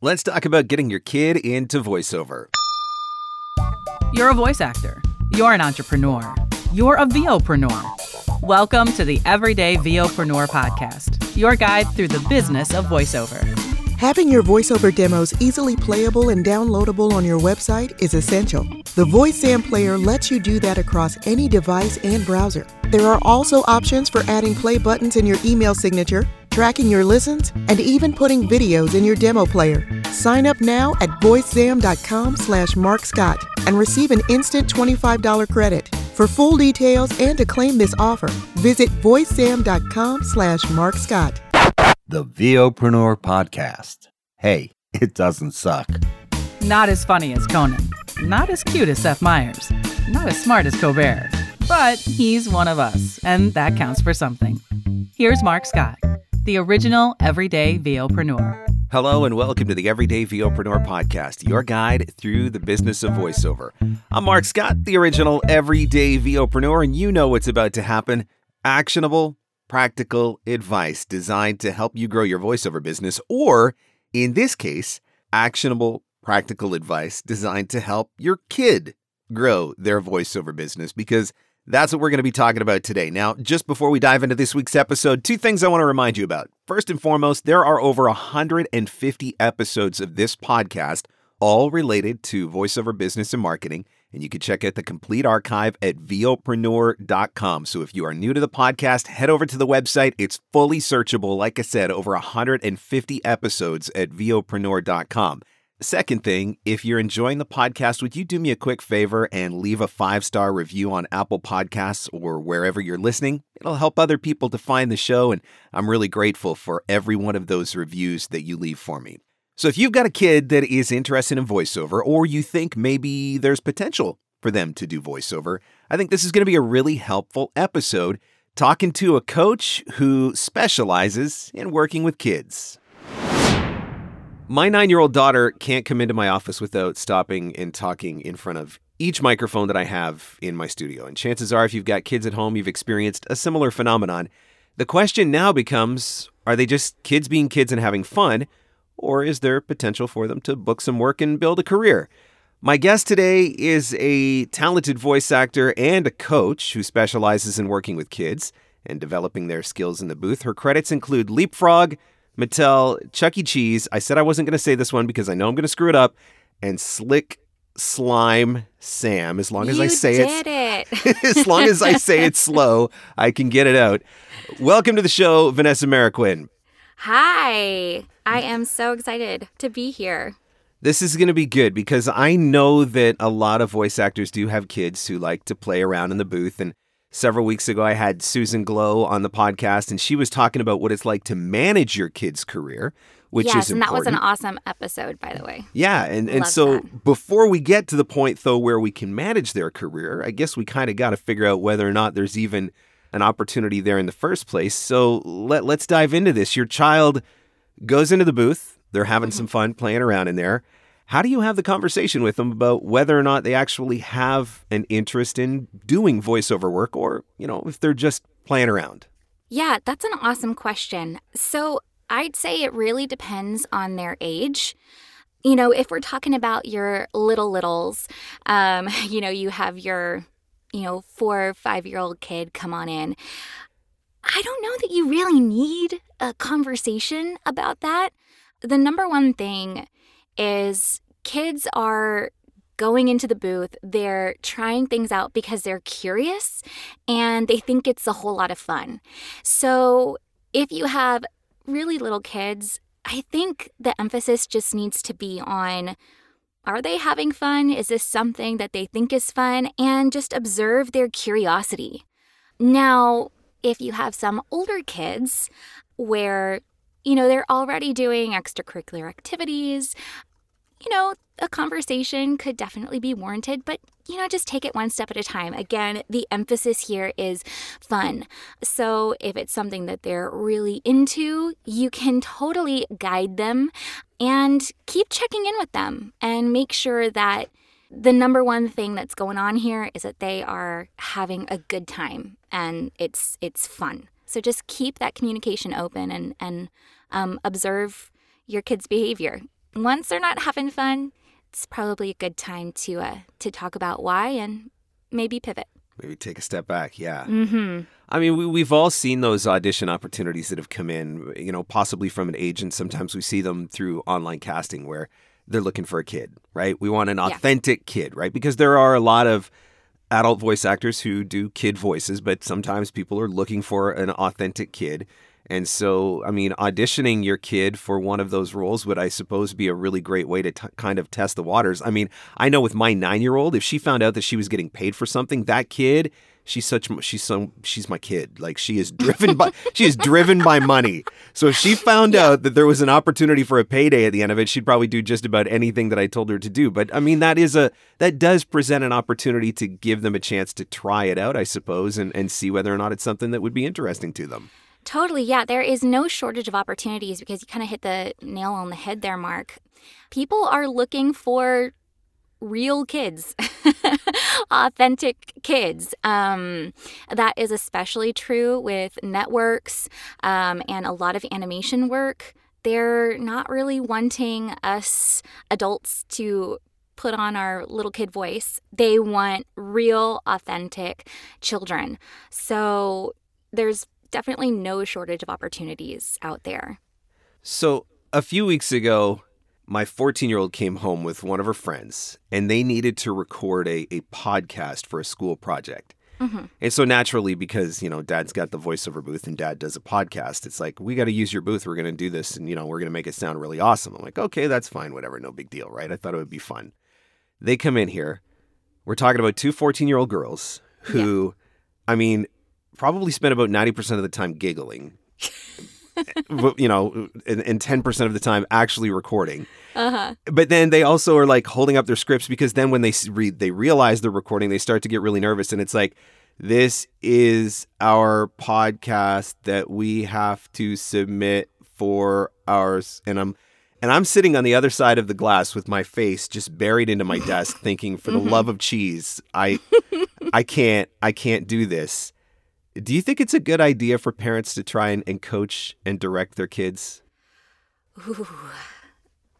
Let's talk about getting your kid into voiceover. You're a voice actor. You're an entrepreneur. You're a VOpreneur. Welcome to the Everyday VOpreneur podcast, your guide through the business of voiceover. Having your voiceover demos easily playable and downloadable on your website is essential. The VoiceZam player lets you do that across any device and browser. There are also options for adding play buttons in your email signature, tracking your listens, and even putting videos in your demo player. Sign up now at voicezam.com slash markscott and receive an instant $25 credit. For full details and to claim this offer, visit voicezam.com slash markscott. The VOpreneur Podcast. Hey, it doesn't suck. Not as funny as Conan, not as cute as Seth Meyers, not as smart as Colbert, but he's one of us, and that counts for something. Here's Mark Scott, the original everyday VOpreneur. Hello and welcome to the Everyday VOpreneur Podcast, your guide through the business of voiceover. I'm Mark Scott, the original everyday VOpreneur, and you know what's about to happen. Actionable, practical advice designed to help you grow your voiceover business, or in this case, actionable, practical advice designed to help your kid grow their voiceover business because that's what we're going to be talking about today. Now, just before we dive into this week's episode, two things I want to remind you about. First and foremost, there are over 150 episodes of this podcast, all related to voiceover business and marketing. And you can check out the complete archive at VOpreneur.com. So if you are new to the podcast, head over to the website. It's fully searchable. Like I said, over 150 episodes at VOpreneur.com. Second thing, if you're enjoying the podcast, would you do me a quick favor and leave a five star review on Apple Podcasts or wherever you're listening? It'll help other people to find the show, and I'm really grateful for every one of those reviews that you leave for me. So if you've got a kid that is interested in voiceover, or you think maybe there's potential for them to do voiceover, I think this is going to be a really helpful episode talking to a coach who specializes in working with kids. My nine year old daughter can't come into my office without stopping and talking in front of each microphone that I have in my studio. And chances are, if you've got kids at home, you've experienced a similar phenomenon. The question now becomes are they just kids being kids and having fun, or is there potential for them to book some work and build a career? My guest today is a talented voice actor and a coach who specializes in working with kids and developing their skills in the booth. Her credits include Leapfrog, Mattel, Chuck E. Cheese. I said I wasn't going to say this one because I know I'm going to screw it up. And Slick Slime Sam. As long as you I say it. as long as I say it slow, I can get it out. Welcome to the show, Vanessa Mariquin. Hi. I mm. am so excited to be here. This is going to be good because I know that a lot of voice actors do have kids who like to play around in the booth. And several weeks ago, I had Susan Glow on the podcast, and she was talking about what it's like to manage your kid's career, which yes, is and that was an awesome episode, by the way. Yeah, and, and Love so that. before we get to the point though where we can manage their career, I guess we kind of got to figure out whether or not there's even an opportunity there in the first place. So let let's dive into this. Your child goes into the booth, they're having some fun playing around in there. How do you have the conversation with them about whether or not they actually have an interest in doing voiceover work or, you know, if they're just playing around? Yeah, that's an awesome question. So I'd say it really depends on their age. You know, if we're talking about your little littles, um, you know, you have your, you know, four or five year old kid come on in. I don't know that you really need a conversation about that. The number one thing is kids are going into the booth, they're trying things out because they're curious and they think it's a whole lot of fun. So, if you have really little kids, I think the emphasis just needs to be on are they having fun? Is this something that they think is fun? And just observe their curiosity. Now, if you have some older kids where, you know, they're already doing extracurricular activities, you know, a conversation could definitely be warranted, but, you know, just take it one step at a time. Again, the emphasis here is fun. So if it's something that they're really into, you can totally guide them and keep checking in with them and make sure that the number one thing that's going on here is that they are having a good time and it's it's fun. So just keep that communication open and and um, observe your kids' behavior. once they're not having fun, it's probably a good time to uh, to talk about why and maybe pivot. Maybe take a step back. Yeah. Mm-hmm. I mean, we, we've all seen those audition opportunities that have come in, you know, possibly from an agent. Sometimes we see them through online casting where they're looking for a kid, right? We want an authentic kid, right? Because there are a lot of adult voice actors who do kid voices, but sometimes people are looking for an authentic kid. And so, I mean, auditioning your kid for one of those roles would, I suppose, be a really great way to t- kind of test the waters. I mean, I know with my nine year old, if she found out that she was getting paid for something, that kid, she's such, she's so, she's my kid. Like she is driven by, she is driven by money. So if she found out that there was an opportunity for a payday at the end of it, she'd probably do just about anything that I told her to do. But I mean, that is a, that does present an opportunity to give them a chance to try it out, I suppose, and, and see whether or not it's something that would be interesting to them. Totally. Yeah. There is no shortage of opportunities because you kind of hit the nail on the head there, Mark. People are looking for real kids, authentic kids. Um, that is especially true with networks um, and a lot of animation work. They're not really wanting us adults to put on our little kid voice. They want real, authentic children. So there's definitely no shortage of opportunities out there. So, a few weeks ago, my 14 year old came home with one of her friends, and they needed to record a, a podcast for a school project. Mm-hmm. And so, naturally, because, you know, dad's got the voiceover booth and dad does a podcast, it's like, we got to use your booth. We're going to do this, and, you know, we're going to make it sound really awesome. I'm like, okay, that's fine, whatever, no big deal, right? I thought it would be fun. They come in here. We're talking about two 14 year old girls who, I mean, probably spent about 90% of the time giggling. You know, and, and 10% of the time actually recording. Uh-huh. But then they also are like holding up their scripts because then when they read, they realize they're recording, they start to get really nervous. And it's like, this is our podcast that we have to submit for ours. And I'm, and I'm sitting on the other side of the glass with my face just buried into my desk, thinking, for the love of cheese, I, I can't, I can't do this. Do you think it's a good idea for parents to try and, and coach and direct their kids? Ooh,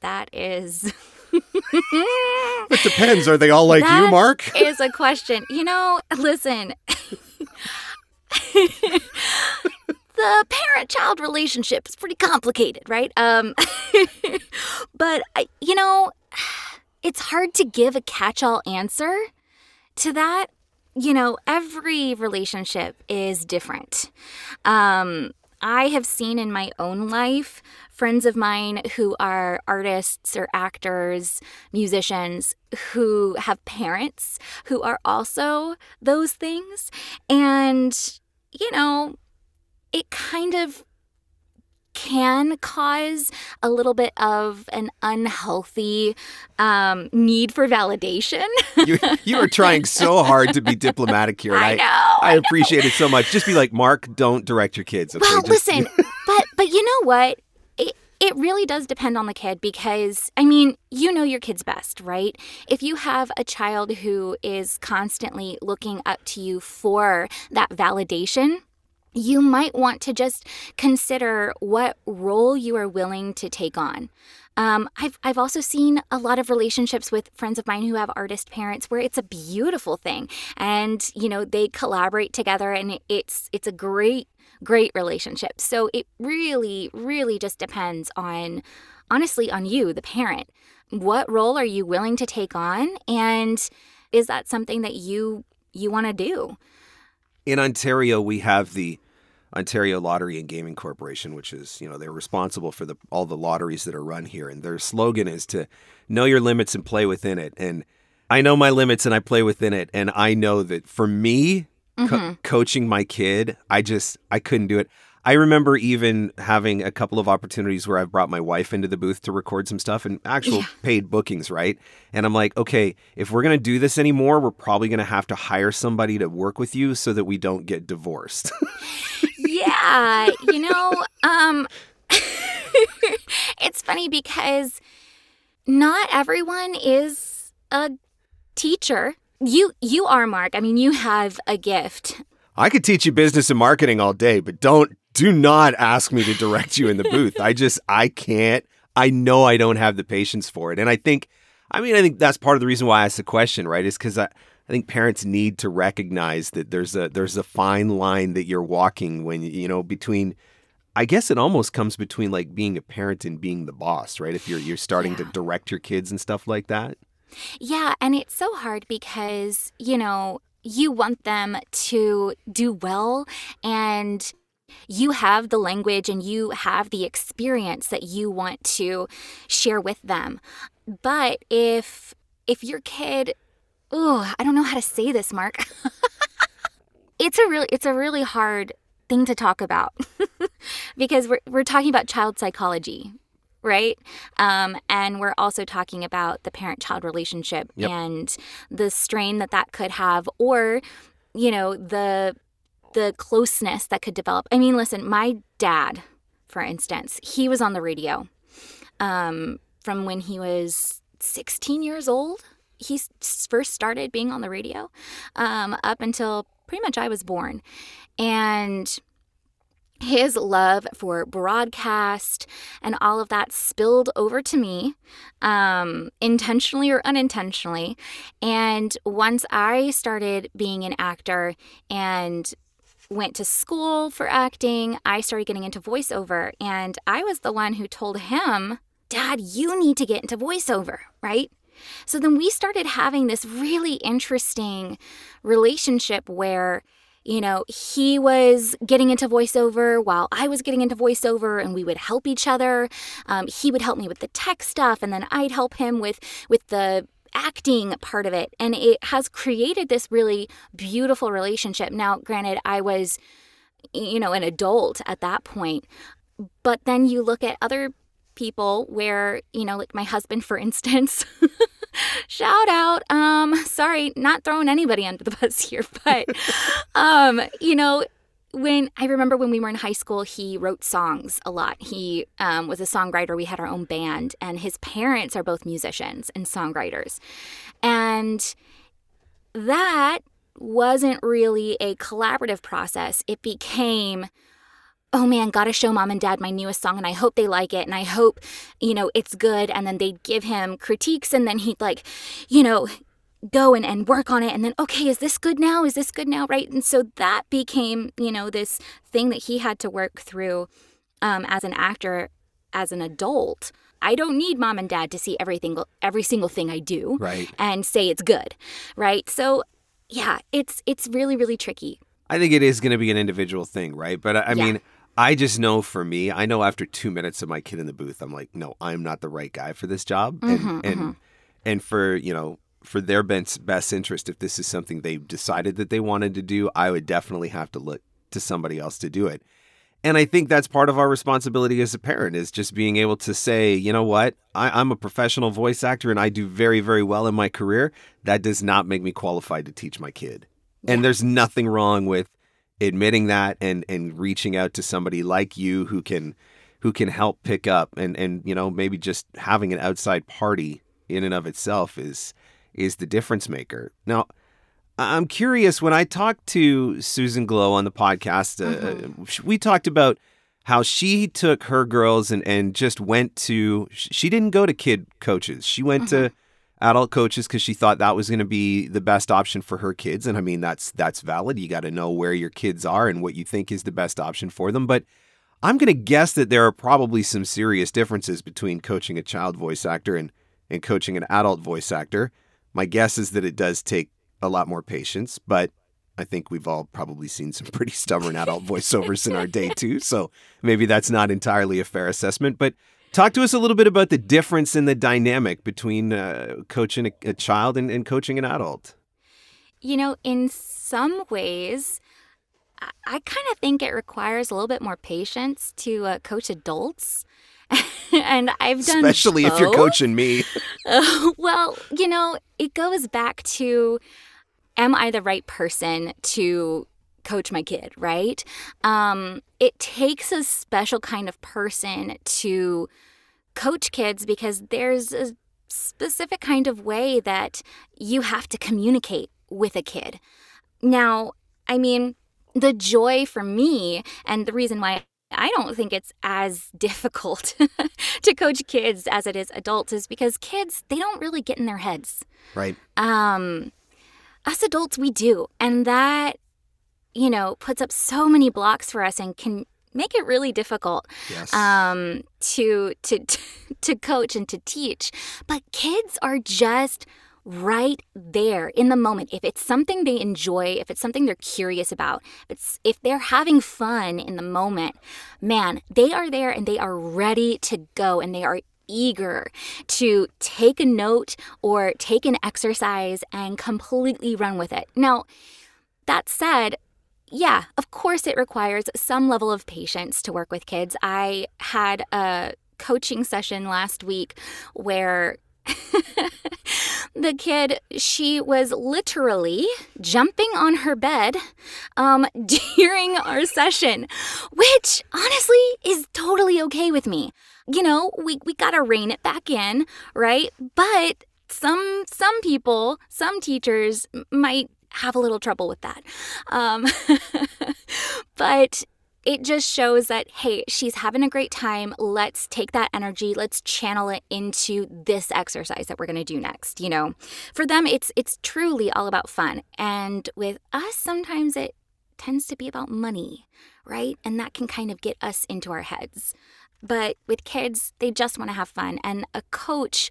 that is. It depends. Are they all like That you, Mark? is a question. You know, listen. the parent-child relationship is pretty complicated, right? Um but you know, it's hard to give a catch-all answer to that. You know, every relationship is different. Um I have seen in my own life friends of mine who are artists or actors, musicians, who have parents who are also those things. And, you know, it kind of can cause a little bit of an unhealthy um, need for validation. you, you are trying so hard to be diplomatic here. I I, know, I appreciate it so much. Just be like, Mark, don't direct your kids. Okay? Well, Just- listen, but but you know what? It it really does depend on the kid because I mean, you know your kid's best, right? If you have a child who is constantly looking up to you for that validation, you might want to just consider what role you are willing to take on. Um, I've, I've also seen a lot of relationships with friends of mine who have artist parents where it's a beautiful thing and you know they collaborate together and it's it's a great great relationship. So it really really just depends on honestly on you the parent. What role are you willing to take on and is that something that you you want to do in Ontario, we have the Ontario Lottery and Gaming Corporation, which is, you know, they're responsible for the all the lotteries that are run here. And their slogan is to know your limits and play within it. And I know my limits and I play within it. And I know that for me, co- mm-hmm. coaching my kid, I just, I couldn't do it. I remember even having a couple of opportunities where I've brought my wife into the booth to record some stuff and actual paid bookings, right? And I'm like, okay, if we're going to do this anymore, we're probably going to have to hire somebody to work with you so that we don't get divorced. yeah, you know, um it's funny because not everyone is a teacher. You you are Mark. I mean, you have a gift. I could teach you business and marketing all day, but don't do not ask me to direct you in the booth. I just I can't I know I don't have the patience for it. And I think, I mean, I think that's part of the reason why I asked the question, right? Is because I, I think parents need to recognize that there's a there's a fine line that you're walking when you know between. I guess it almost comes between like being a parent and being the boss, right? If you're you're starting yeah. to direct your kids and stuff like that. Yeah, and it's so hard because, you know, you want them to do well and you have the language and you have the experience that you want to share with them. But if if your kid oh, I don't know how to say this, Mark. it's a really it's a really hard thing to talk about because we're we're talking about child psychology, right? Um, and we're also talking about the parent child relationship yep. and the strain that that could have, or you know the the closeness that could develop. I mean, listen, my dad, for instance, he was on the radio um, from when he was 16 years old. He first started being on the radio um, up until pretty much I was born. And his love for broadcast and all of that spilled over to me, um, intentionally or unintentionally. And once I started being an actor and went to school for acting, I started getting into voiceover. And I was the one who told him, Dad, you need to get into voiceover, right? So then we started having this really interesting relationship where you know, he was getting into voiceover while I was getting into voiceover, and we would help each other. Um, he would help me with the tech stuff, and then I'd help him with with the acting part of it. And it has created this really beautiful relationship. Now, granted, I was, you know, an adult at that point, but then you look at other people where, you know, like my husband, for instance. shout out. Um, sorry, not throwing anybody under the bus here, but um, you know, when I remember when we were in high school, he wrote songs a lot. He um, was a songwriter. We had our own band, and his parents are both musicians and songwriters. And that wasn't really a collaborative process. It became oh man, gotta show mom and dad my newest song and I hope they like it and I hope, you know, it's good. And then they'd give him critiques and then he'd like, you know, go and, and work on it and then, okay, is this good now? Is this good now? Right. And so that became, you know, this thing that he had to work through um, as an actor, as an adult. I don't need mom and dad to see everything, every single thing I do right. and say it's good. Right. So yeah, it's it's really, really tricky. I think it is going to be an individual thing, right? But I, I yeah. mean, I just know for me, I know after two minutes of my kid in the booth, I'm like, no, I'm not the right guy for this job. Mm-hmm, and and mm-hmm. and for you know for their best best interest, if this is something they decided that they wanted to do, I would definitely have to look to somebody else to do it. And I think that's part of our responsibility as a parent is just being able to say, you know what, I, am a professional voice actor and I do very, very well in my career. That does not make me qualified to teach my kid. Yeah. And there's nothing wrong with admitting that and and reaching out to somebody like you who can who can help pick up and and you know maybe just having an outside party in and of itself is is the difference maker. Now, I'm curious when I talked to Susan Glow on the podcast, uh, mm-hmm. we talked about how she took her girls and and just went to she didn't go to kid coaches. She went mm-hmm. to adult coaches because she thought that was going to be the best option for her kids and i mean that's that's valid you got to know where your kids are and what you think is the best option for them but i'm going to guess that there are probably some serious differences between coaching a child voice actor and and coaching an adult voice actor my guess is that it does take a lot more patience but I think we've all probably seen some pretty stubborn adult voiceovers in our day too. So maybe that's not entirely a fair assessment. But Talk to us a little bit about the difference in the dynamic between uh, coaching a, a child and, and, coaching an adult. You know, in some ways, I, kind of think it requires a little bit more patience to uh, coach adults. and I've done especially both. if you're coaching me. uh, well, you know, it goes back to am I the right person to coach my kid, right? Um, it takes a special kind of person to coach kids because there's a specific kind of way that you have to communicate with a kid. Now, I mean, the joy for me and the reason why I don't think it's as difficult to coach kids as it is adults is because kids, they don't really get in their heads. Right. Um us adults we do. And that you know, puts up so many blocks for us and can make it really difficult Yes. um, to to to coach and to teach. But kids are just right there in the moment. If it's something they enjoy, if it's something they're curious about, if it's if they're having fun in the moment, man, they are there and they are ready to go and they are eager to take a note or take an exercise and completely run with it. Now, that said, yeah, of course it requires some level of patience to work with kids. I had a coaching session last week where the kid she was literally jumping on her bed um, during our session which honestly is totally okay with me. You know we, we gotta rein it back in right? But some some people some teachers might have a little trouble with that. Um, but it just shows that hey she's having a great time. Let's take that energy. Let's channel it into this exercise that we're going to do next you know? For them it's it's truly all about fun. And with us sometimes it tends to be about money right? And that can kind of get us into our heads. But with kids they just want to have fun. And a coach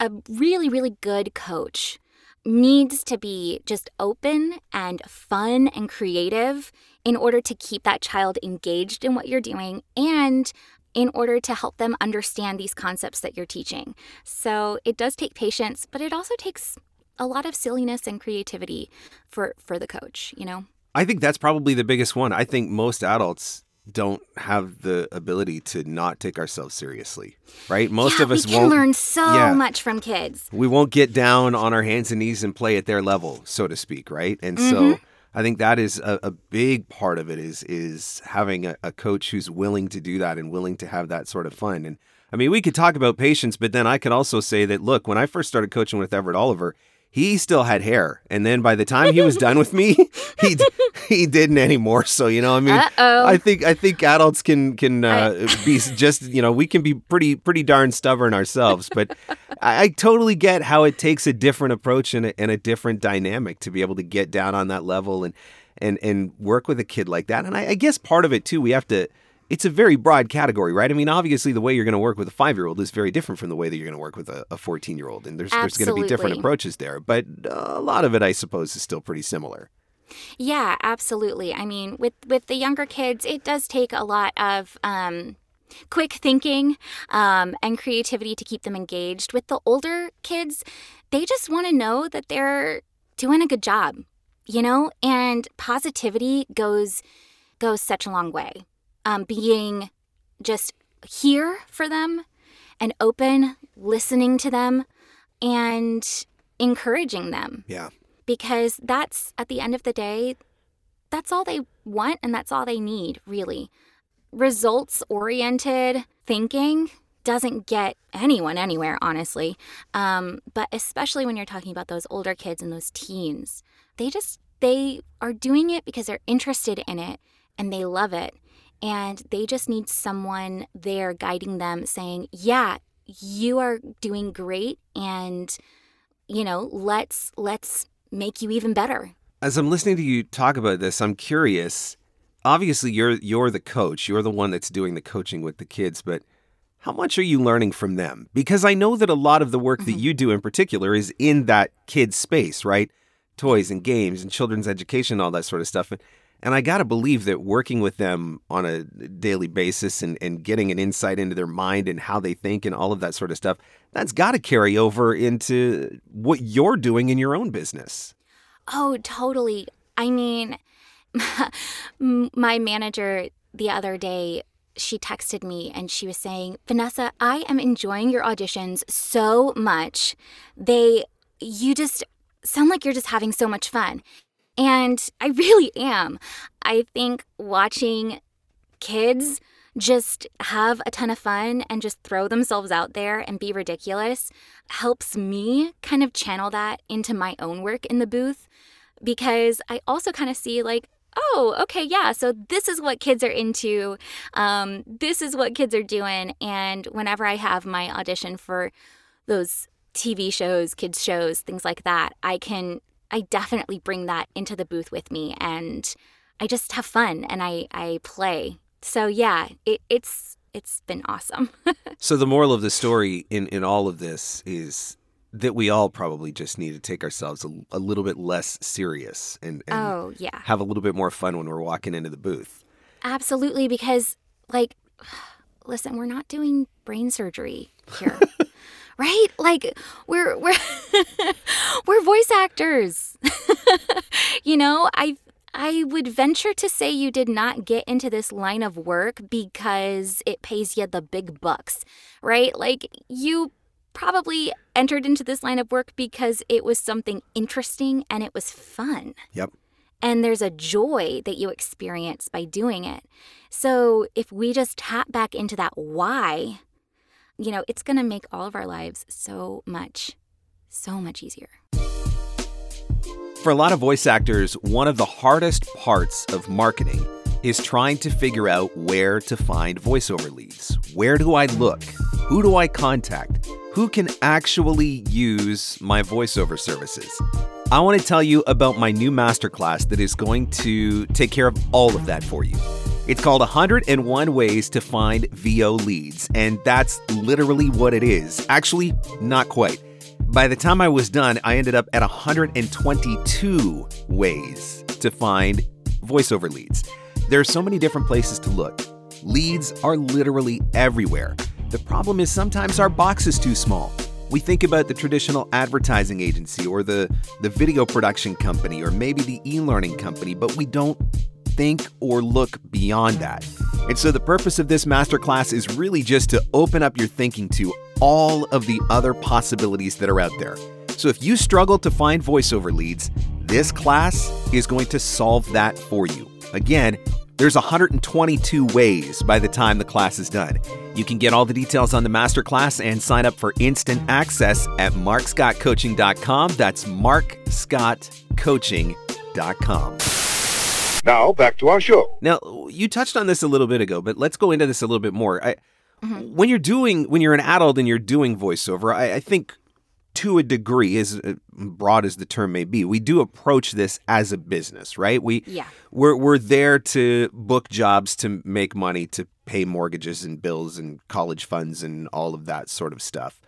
a really really good coach needs to be just open and fun and creative in order to keep that child engaged in what you're doing and in order to help them understand these concepts that you're teaching. So it does take patience, but it also takes a lot of silliness and creativity for for the coach, you know. I think that's probably the biggest one. I think most adults don't have the ability to not take ourselves seriously, right? Most yeah, of us we can won't learn so yeah. much from kids. we won't get down on our hands and knees and play at their level, so to speak, right? And Mm-hmm. so I think that is a, a big part of it is is having a, a coach who's willing to do that and willing to have that sort of fun. And I mean, we could talk about patience, but then I could also say that look, when I first started coaching with Everett Oliver, he still had hair, and then by the time he was done with me, he d- he didn't anymore. So you know, I mean, Uh-oh. I think I think adults can can uh, be just you know we can be pretty pretty darn stubborn ourselves, but I, I totally get how it takes a different approach and a, and a different dynamic to be able to get down on that level and and and work with a kid like that. And I, I guess part of it too, we have to. It's a very broad category, right? I mean, obviously, the way you're going to work with a five year old is very different from the way that you're going to work with a 14 year old, and there's there's going to be different approaches there. But a lot of it, I suppose, is still pretty similar. Yeah, absolutely. I mean, with with the younger kids, it does take a lot of um, quick thinking um, and creativity to keep them engaged. With the older kids, they just want to know that they're doing a good job, you know. And positivity goes goes such a long way. Um, being just here for them and open, listening to them, and encouraging them. Yeah. because that's at the end of the day that's all they want and that's all they need really. Results oriented thinking doesn't get anyone anywhere honestly. Um, but especially when you're talking about those older kids and those teens they just they are doing it because they're interested in it and they love it and they just need someone there guiding them saying yeah you are doing great and you know let's let's make you even better as I'm listening to you talk about this, I'm curious. Obviously, you're you're the coach. You're the one that's doing the coaching with the kids, but how much are you learning from them? Because I know that a lot of the work that mm-hmm. you do in particular is in that kid space, right? Toys and games and children's education, all that sort of stuff. And, I got to believe that working with them on a daily basis and, and getting an insight into their mind and how they think and all of that sort of stuff, that's got to carry over into what you're doing in your own business. Oh, totally. I mean, my manager the other day, she texted me and she was saying, Vanessa, I am enjoying your auditions so much. They, you just sound like you're just having so much fun. And I really am. I think watching kids just have a ton of fun and just throw themselves out there and be ridiculous helps me kind of channel that into my own work in the booth because I also kind of see like oh, okay, yeah, so this is what kids are into. Um, this is what kids are doing. And whenever I have my audition for those TV shows, kids shows, things like that, I can, I definitely bring that into the booth with me and I just have fun and I, I play. So yeah, it, it's, it's been awesome. so the moral of the story in, in all of this is that we all probably just need to take ourselves a, a little bit less serious and, and oh yeah have a little bit more fun when we're walking into the booth absolutely because like listen we're not doing brain surgery here right like we're we're we're voice actors you know i I would venture to say you did not get into this line of work because it pays you the big bucks, right? Like you probably entered into this line of work because it was something interesting and it was fun. Yep. And there's a joy that you experience by doing it. So if we just tap back into that why, you know, it's going to make all of our lives so much, so much easier. For a lot of voice actors, one of the hardest parts of marketing is trying to figure out where to find voiceover leads. Where do I look? Who do I contact? who can actually use my voiceover services. I want to tell you about my new masterclass that is going to take care of all of that for you. It's called 101 Ways to Find VO Leads, and that's literally what it is. Actually, not quite. By the time I was done, I ended up at 122 ways to find voiceover leads. There are so many different places to look. Leads are literally everywhere. The problem is sometimes our box is too small. We think about the traditional advertising agency or the, the video production company or maybe the e learning company, but we don't think or look beyond that. And so the purpose of this masterclass is really just to open up your thinking to all of the other possibilities that are out there. So if you struggle to find voiceover leads, this class is going to solve that for you. Again, there's 122 ways by the time the class is done. You can get all the details on the masterclass and sign up for instant access at markscottcoaching.com. That's markscottcoaching.com. Now, back to our show. Now, you touched on this a little bit ago, but let's go into this a little bit more. I, mm-hmm. When you're doing, when you're an adult and you're doing voiceover, I, I think to a degree, as uh, broad as the term may be, we do approach this as a business, right? We yeah. we're we're there to book jobs to make money to pay mortgages and bills and college funds and all of that sort of stuff.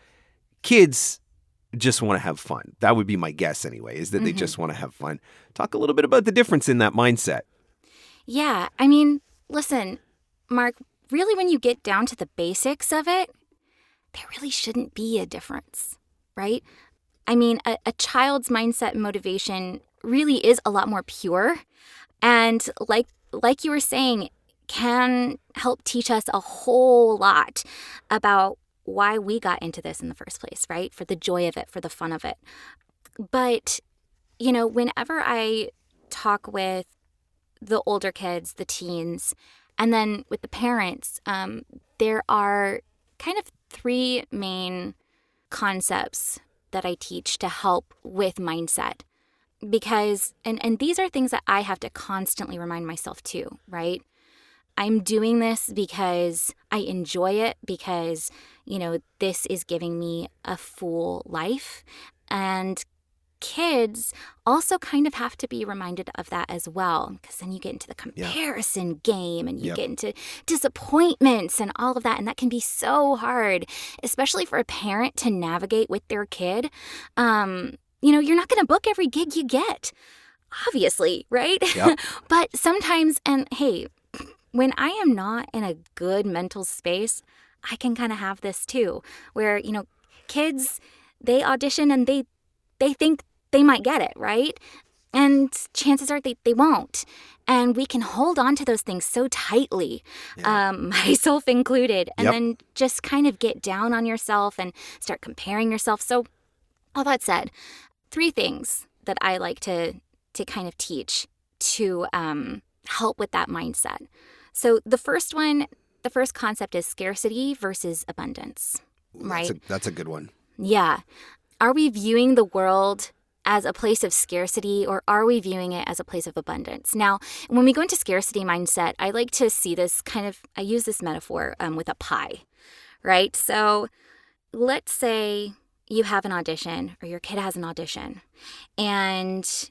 Kids just want to have fun. That would be my guess anyway, is that mm-hmm. they just want to have fun. Talk a little bit about the difference in that mindset. Yeah, I mean, listen, Mark, really when you get down to the basics of it, there really shouldn't be a difference right? I mean, a, a child's mindset and motivation really is a lot more pure. And like like you were saying, can help teach us a whole lot about why we got into this in the first place, right? For the joy of it, for the fun of it. But, you know, whenever I talk with the older kids, the teens, and then with the parents, um, there are kind of three main concepts that I teach to help with mindset. Because, and, and these are things that I have to constantly remind myself too, right? I'm doing this because I enjoy it, because, you know, this is giving me a full life. And kids also kind of have to be reminded of that as well because then you get into the comparison yeah. game and you yep. get into disappointments and all of that and that can be so hard especially for a parent to navigate with their kid um, you know you're not going to book every gig you get obviously right yep. but sometimes and hey when i am not in a good mental space i can kind of have this too where you know kids they audition and they they think they might get it, right? And chances are they, they won't. And we can hold on to those things so tightly, yeah. um, myself included, and yep. then just kind of get down on yourself and start comparing yourself. So, all that said, three things that I like to to kind of teach to um, help with that mindset. So the first one, the first concept is scarcity versus abundance. Right. That's a, that's a good one. Yeah. Are we viewing the world as a place of scarcity or are we viewing it as a place of abundance? Now, when we go into scarcity mindset, I like to see this kind of, I use this metaphor um, with a pie, right? So let's say you have an audition or your kid has an audition and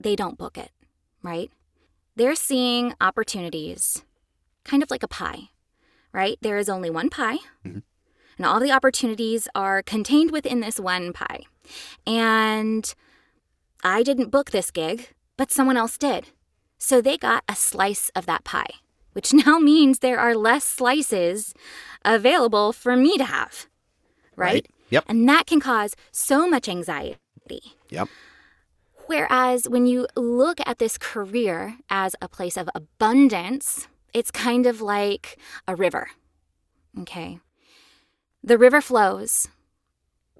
they don't book it, right? They're seeing opportunities kind of like a pie, right? There is only one pie, Mhm. and all the opportunities are contained within this one pie. And I didn't book this gig, but someone else did. So they got a slice of that pie, which now means there are less slices available for me to have, right? Yep. And that can cause so much anxiety. Yep. Whereas when you look at this career as a place of abundance, it's kind of like a river. Okay. The river flows.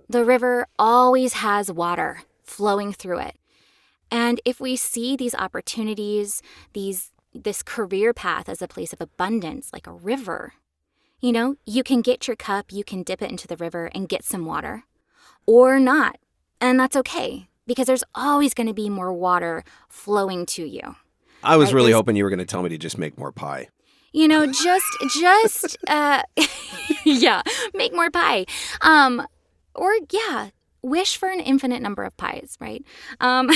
The river always has water flowing through it. And if we see these opportunities, these this career path as a place of abundance, like a river, you know, you can get your cup, you can dip it into the river and get some water, or not. And that's okay because there's always going to be more water flowing to you. I was Right, really there's- hoping you were going to tell me to just make more pie. You know, just just uh yeah, make more pie. Um or yeah, wish for an infinite number of pies, right? Um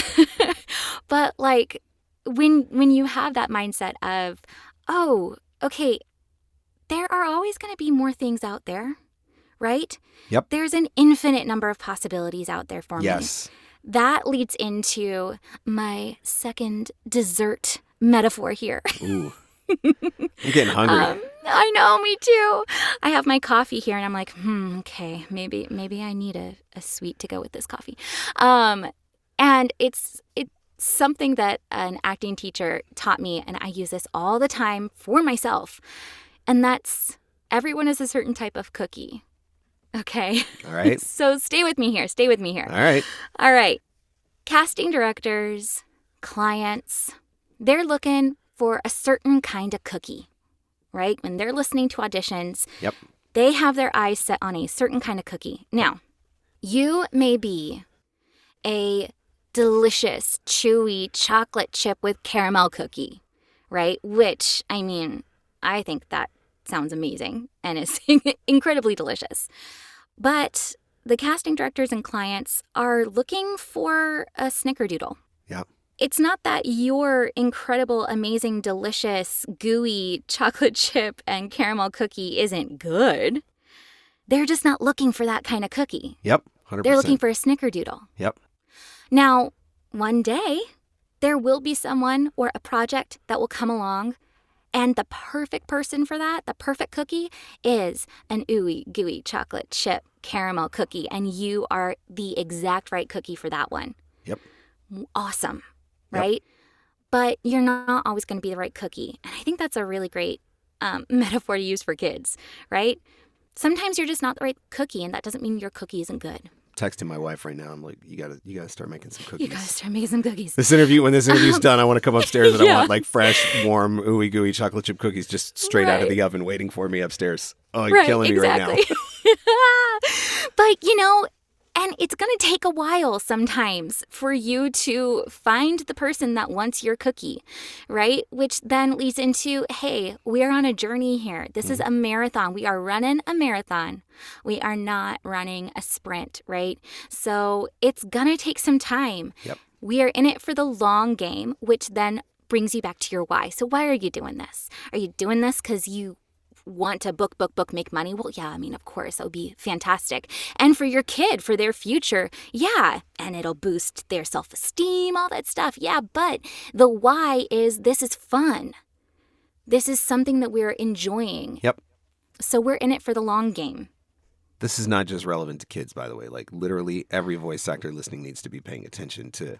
but like when when you have that mindset of, "Oh, okay, there are always going to be more things out there." Right? Yep. There's an infinite number of possibilities out there for me. Yes. That leads into my second dessert metaphor here. Ooh. I'm getting hungry. Um, I know, me too. I have my coffee here, and I'm like, hmm, okay, maybe maybe I need a, a sweet to go with this coffee. Um, and it's it's something that an acting teacher taught me, and I use this all the time for myself. And that's everyone is a certain type of cookie. Okay. All right. so stay with me here. Stay with me here. All right. All right. Casting directors, clients, they're looking for a certain kind of cookie, right? When they're listening to auditions, Yep. they have their eyes set on a certain kind of cookie. Now, you may be a delicious, chewy chocolate chip with caramel cookie, right? Which, I mean, I think that sounds amazing and is incredibly delicious. But the casting directors and clients are looking for a snickerdoodle. Yep. It's not that your incredible, amazing, delicious, gooey chocolate chip and caramel cookie isn't good. They're just not looking for that kind of cookie. Yep. 100%. They're looking for a snickerdoodle. Yep. Now, one day, there will be someone or a project that will come along, and the perfect person for that, the perfect cookie, is an ooey gooey chocolate chip caramel cookie, and you are the exact right cookie for that one. Yep. Awesome, Yep. right? But you're not always going to be the right cookie. And I think that's a really great um, metaphor to use for kids, right? Sometimes you're just not the right cookie, and that doesn't mean your cookie isn't good. Texting my wife right now. I'm like, you gotta, you gotta start making some cookies. You gotta start making some cookies. This interview, when this interview's um, done, I want to come upstairs and I want like fresh, warm, ooey gooey chocolate chip cookies just straight out of the oven waiting for me upstairs. Oh, you're killing me right now. but you know, and it's going to take a while sometimes for you to find the person that wants your cookie, right? Which then leads into hey, we're on a journey here. This is mm. a marathon. We are running a marathon. We are not running a sprint, right? So it's going to take some time. Yep. We are in it for the long game, which then brings you back to your why. So, why are you doing this? Are you doing this because you want to book, book, book, make money? Well, yeah, I mean, of course, that would be fantastic. And for your kid, for their future, yeah, and it'll boost their self esteem, all that stuff. Yeah, but the why is this is fun. This is something that we're enjoying. Yep. So, we're in it for the long game. This is not just relevant to kids, by the way. Like literally every voice actor listening needs to be paying attention to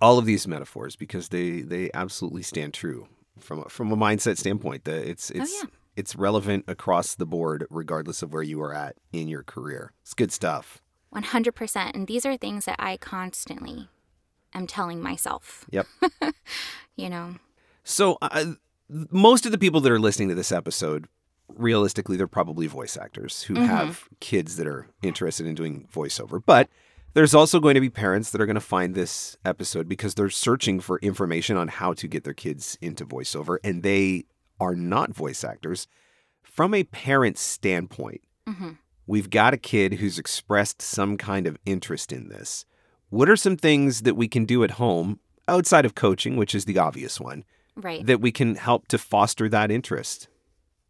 all of these metaphors because they they absolutely stand true from a, from a mindset standpoint. That it's oh, it's yeah. It's relevant across the board, regardless of where you are at in your career. It's good stuff. 100%. And these are things that I constantly am telling myself, Yep. you know? So, uh, most of the people that are listening to this episode, realistically, they're probably voice actors who Mhm. have kids that are interested in doing voiceover. But There's also going to be parents that are going to find this episode because they're searching for information on how to get their kids into voiceover and they are not voice actors. From a parent standpoint, Mhm. we've got a kid who's expressed some kind of interest in this. What are some things that we can do at home outside of coaching, which is the obvious one, Right. that we can help to foster that interest?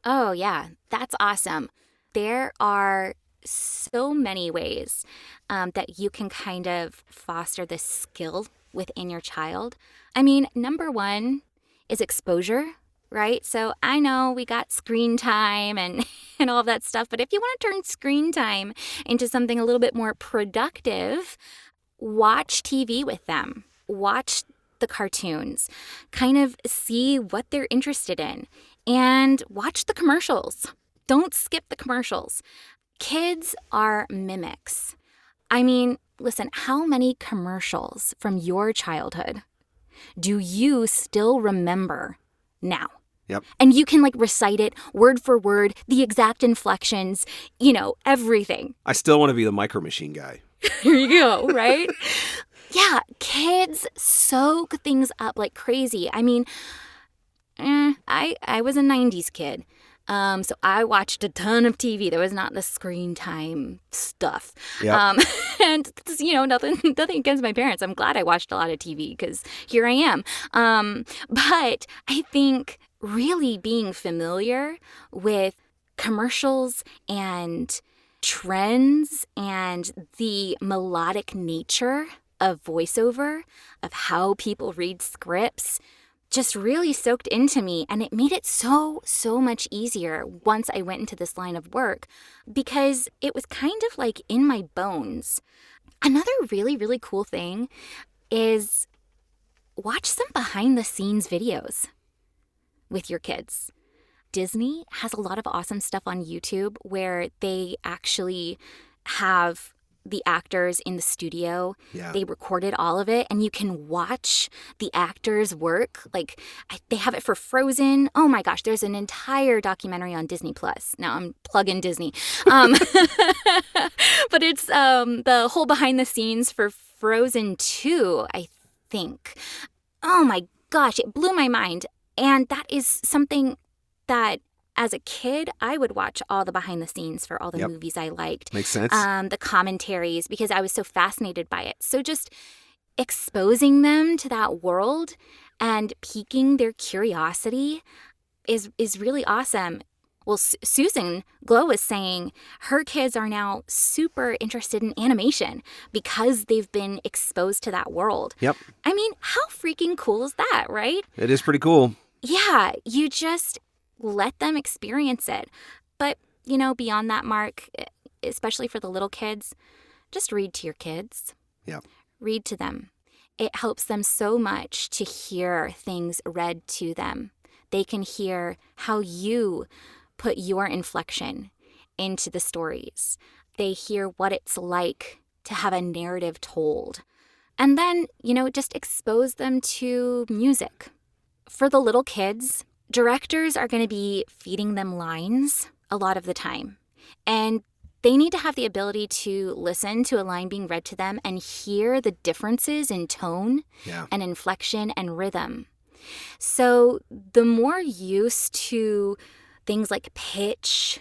Oh, yeah, that's awesome. There are so many ways um, that you can kind of foster this skill within your child. I mean, number one is exposure, right? So I know we got screen time and, and all of that stuff, but if you want to turn screen time into something a little bit more productive, watch TV with them, watch the cartoons, kind of see what they're interested in, and watch the commercials. Don't skip the commercials. Kids are mimics. I mean, listen, how many commercials from your childhood do you still remember now? Yep. And you can like recite it word for word, the exact inflections, you know, everything. I still want to be the micro machine guy. Here you go, right? yeah, kids soak things up like crazy. I mean, eh, I I was a '90s kid, um, so I watched a ton of TV. There was not the screen time stuff, Yep. um, and you know, nothing nothing against my parents. I'm glad I watched a lot of TV because here I am. Um, but I think really being familiar with commercials and trends and the melodic nature of voiceover, of how people read scripts, just really soaked into me. And it made it so, so much easier once I went into this line of work because it was kind of like in my bones. Another really, really cool thing is watch some behind the scenes videos with your kids. Disney has a lot of awesome stuff on YouTube where they actually have the actors in the studio. Yeah. They recorded all of it, and you can watch the actors work. Like I, they have it for Frozen. Oh my gosh, there's an entire documentary on Disney Plus. Now I'm plugging Disney, um, but it's um, the whole behind the scenes for Frozen Two, I think. Oh my gosh, it blew my mind, and that is something that. As a kid, I would watch all the behind the scenes for all the Yep. movies I liked Makes sense. um, the commentaries because I was so fascinated by it. So just exposing them to that world and piquing their curiosity is is really awesome. Well, Su- Susan Glow was saying her kids are now super interested in animation because they've been exposed to that world. yep. I mean, how freaking cool is that, right? It is pretty cool. Yeah, you just let them experience it. But, you know, beyond that, Mark, especially for the little kids, just read to your kids. Yeah. Read to them. It helps them so much to hear things read to them. They can hear how you put your inflection into the stories. They hear what it's like to have a narrative told. And then, you know, just expose them to music for the little kids, directors are going to be feeding them lines a lot of the time. And they need to have the ability to listen to a line being read to them and hear the differences in tone Yeah. and inflection and rhythm. So, the more used to things like pitch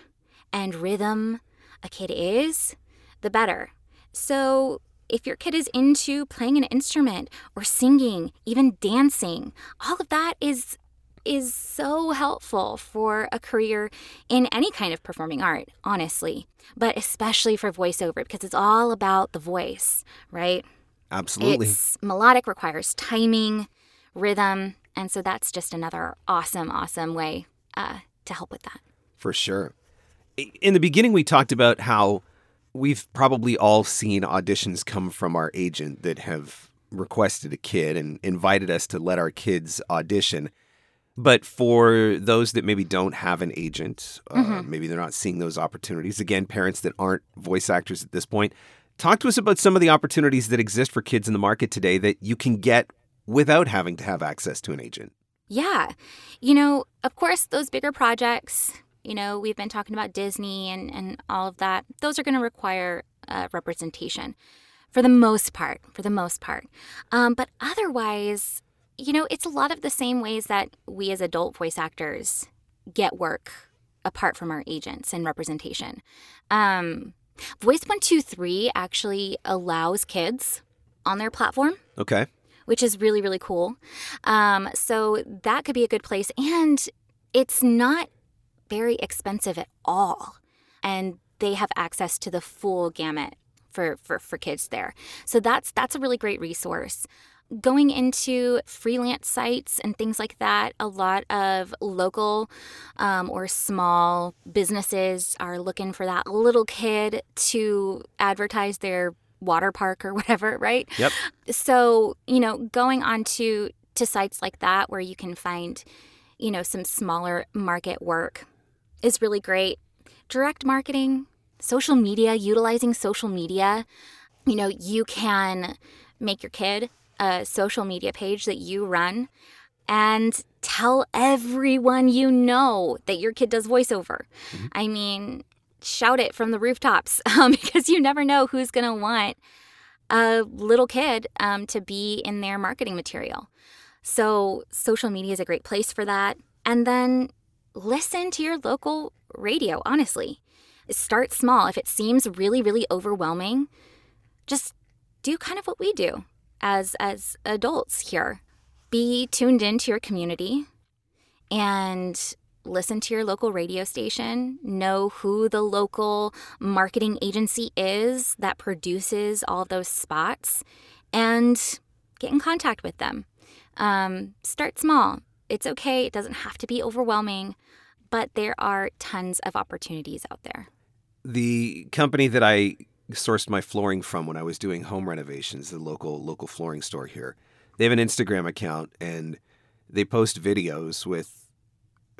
and rhythm a kid is, the better. So, if your kid is into playing an instrument or singing, even dancing, all of that is is so helpful for a career in any kind of performing art, honestly, but especially for voiceover because it's all about the voice, right? Absolutely. It's melodic, requires timing, rhythm, and so that's just another awesome, awesome way uh, to help with that. For sure. In the beginning, we talked about how we've probably all seen auditions come from our agent that have requested a kid and invited us to let our kids audition. But for those that maybe don't have an agent, uh, maybe they're not seeing those opportunities, again, parents that aren't voice actors at this point, talk to us about some of the opportunities that exist for kids in the market today that you can get without having to have access to an agent. Yeah. You know, of course, those bigger projects, you know, we've been talking about Disney and, and all of that, those are going to require uh, representation. for the most part. For the most part. Um, but otherwise, you know, it's a lot of the same ways that we as adult voice actors get work apart from our agents and representation. Um, Voice 123 actually allows kids on their platform. Okay. Which is really, really cool. Um, so that could be a good place. And it's not very expensive at all. And they have access to the full gamut for, for, for kids there. So that's that's a really great resource going into freelance sites and things like that, a lot of local um, or small businesses are looking for that little kid to advertise their water park or whatever, right? Yep. So, you know, going on to, to sites like that where you can find, you know, some smaller market work is really great. Direct marketing, social media, utilizing social media, you know, you can make your kid a social media page that you run and tell everyone you know that your kid does voiceover. Mm-hmm. I mean, shout it from the rooftops um, because you never know who's going to want a little kid um, to be in their marketing material. So, social media is a great place for that. And then listen to your local radio, honestly. Start small. If it seems really, really overwhelming, just do kind of what we do as as adults here. Be tuned into your community and listen to your local radio station, know who the local marketing agency is that produces all those spots, and get in contact with them. Um, start small. It's okay, it doesn't have to be overwhelming, but there are tons of opportunities out there. The company that I sourced my flooring from when I was doing home renovations, the local local flooring store here. They have an Instagram account and they post videos with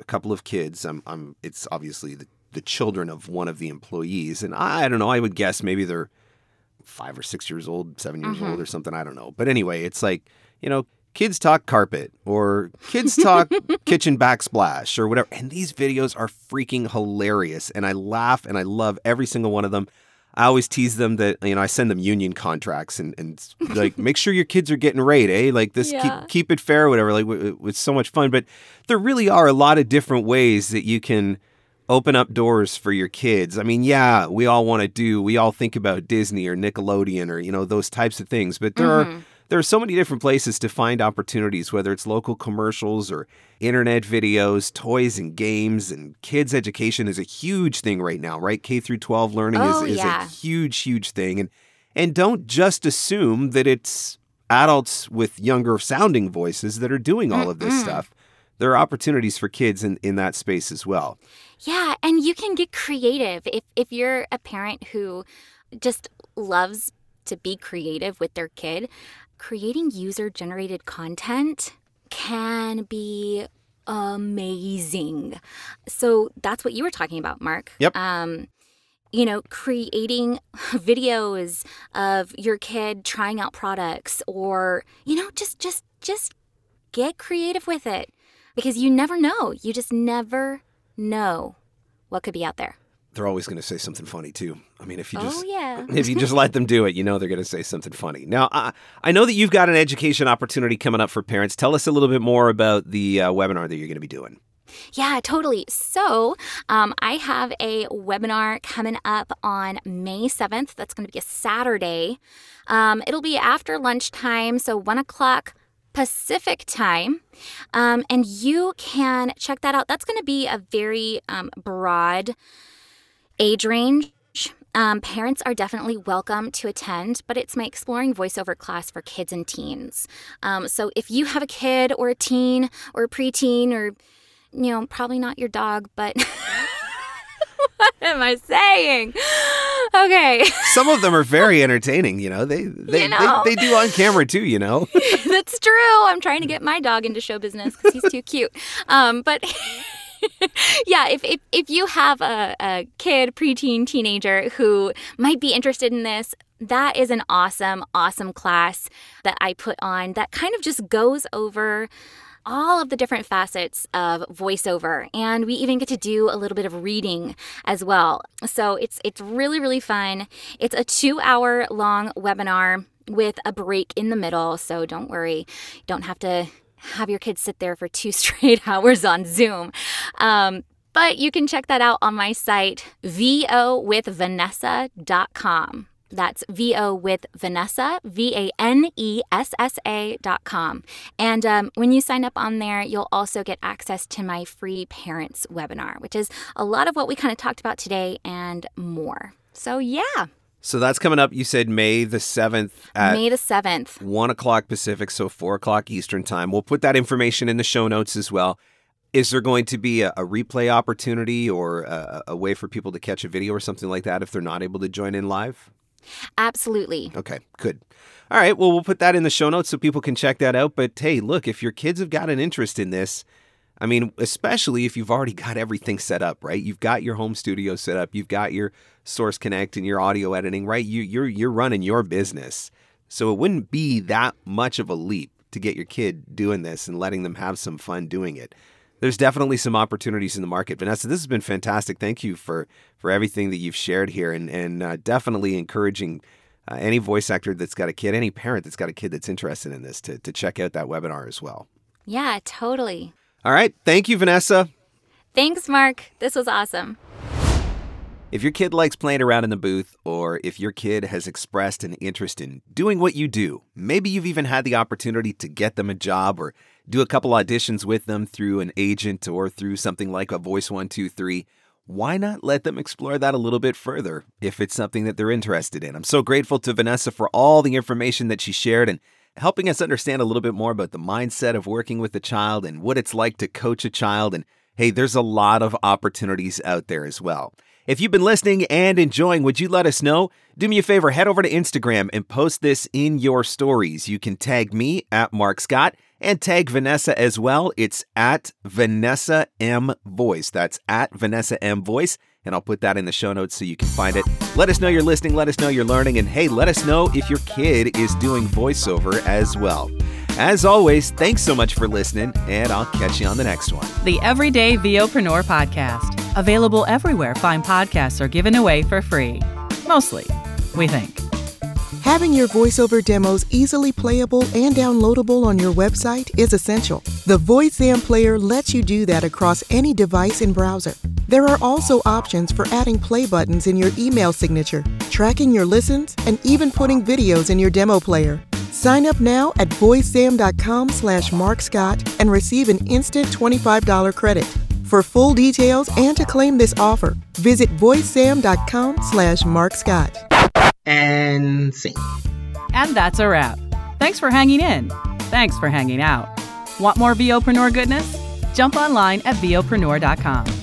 a couple of kids. I'm, I'm it's obviously the, the children of one of the employees, and I, I don't know. I would guess maybe they're five or six years old, 7 years mm-hmm. old, or something. I don't know. But anyway, it's like you know, kids talk carpet or kids talk kitchen backsplash or whatever. And these videos are freaking hilarious, and I laugh and I love every single one of them. I always tease them that you know I send them union contracts and, and like make sure your kids are getting rate, eh? Like this, yeah. keep keep it fair, whatever. Like it's so much fun, but there really are a lot of different ways that you can open up doors for your kids. I mean, yeah, we all want to do, we all think about Disney or Nickelodeon or you know those types of things, but there mm-hmm. are there are so many different places to find opportunities, whether it's local commercials or internet videos, toys and games, and kids' education is a huge thing right now, right? K through 12 learning oh, is, is yeah. a huge, huge thing. And and don't just assume that it's adults with younger sounding voices that are doing all of this mm stuff. There are opportunities for kids in, in that space as well. Yeah, and you can get creative. If if you're a parent who just loves to be creative with their kid, creating user generated content can be amazing. So that's what you were talking about, Mark. Yep. Um, you know, creating videos of your kid trying out products or, you know, just just just get creative with it because you never know. You just never know what could be out there they're always going to say something funny too. I mean, if you just oh, yeah. if you just let them do it, you know they're going to say something funny. Now, I, I know that you've got an education opportunity coming up for parents. Tell us a little bit more about the uh, webinar that you're going to be doing. Yeah, totally. So, um, I have a webinar coming up on May 7th. That's going to be a Saturday. Um, it'll be after lunchtime, so 1 o'clock Pacific time. Um, and you can check that out. That's going to be a very um, broad age range. Um, parents are definitely welcome to attend, but it's my exploring voiceover class for kids and teens. Um, so if you have a kid or a teen or a preteen or, you know, probably not your dog, but what am I saying? Okay. Some of them are very entertaining, you know. They they, you know. they, they do on camera too, you know. That's true. I'm trying to get my dog into show business because he's too cute. Um, but yeah, if, if, if you have a, a kid, preteen, teenager who might be interested in this, that is an awesome, awesome class that I put on that kind of just goes over all of the different facets of voiceover and we even get to do a little bit of reading as well. So it's it's really really fun. It's a 2-hour long webinar with a break in the middle, so don't worry. Don't have to have your kids sit there for two straight hours on Zoom. Um, but you can check that out on my site, vowithvanessa.com. That's VO with Vanessa, V A N E S S A dot com. And um, when you sign up on there, you'll also get access to my free parents webinar, which is a lot of what we kind of talked about today and more. So, yeah. So that's coming up. You said May the 7th at May the 7th. 1 o'clock Pacific, so 4 o'clock Eastern Time. We'll put that information in the show notes as well. Is there going to be a, a replay opportunity or a, a way for people to catch a video or something like that if they're not able to join in live? Absolutely. Okay, good. All right, well, we'll put that in the show notes so people can check that out. But hey, look, if your kids have got an interest in this, I mean, especially if you've already got everything set up, right? You've got your home studio set up, you've got your Source Connect and your audio editing, right? You, you're you're running your business, so it wouldn't be that much of a leap to get your kid doing this and letting them have some fun doing it. There's definitely some opportunities in the market. Vanessa, this has been fantastic. Thank you for for everything that you've shared here, and and uh, definitely encouraging uh, any voice actor that's got a kid, any parent that's got a kid that's interested in this, to to check out that webinar as well. Yeah, totally. All right, thank you, Vanessa. Thanks, Mark. This was awesome. If your kid likes playing around in the booth, or if your kid has expressed an interest in doing what you do, maybe you've even had the opportunity to get them a job or do a couple auditions with them through an agent or through something like a Voice 123, why not let them explore that a little bit further if it's something that they're interested in? I'm so grateful to Vanessa for all the information that she shared and helping us understand a little bit more about the mindset of working with a child and what it's like to coach a child. And hey, there's a lot of opportunities out there as well. If you've been listening and enjoying, would you let us know? Do me a favor, head over to Instagram and post this in your stories. You can tag me at Mark Scott and tag Vanessa as well. It's at Vanessa M Voice. That's at Vanessa M Voice. And I'll put that in the show notes so you can find it. Let us know you're listening. Let us know you're learning. And hey, let us know if your kid is doing voiceover as well. As always, thanks so much for listening, and I'll catch you on the next one. The Everyday VOpreneur Podcast. Available everywhere fine podcasts are given away for free. Mostly, we think. Having your voiceover demos easily playable and downloadable on your website is essential. The VoiceZam player lets you do that across any device and browser. There are also options for adding play buttons in your email signature, tracking your listens, and even putting videos in your demo player. Sign up now at voicezam.com slash markscott and receive an instant $25 credit. For full details and to claim this offer, visit voicezam.com slash markscott. And scene. And that's a wrap. Thanks for hanging in. Thanks for hanging out. Want more VOpreneur goodness? Jump online at VOpreneur.com.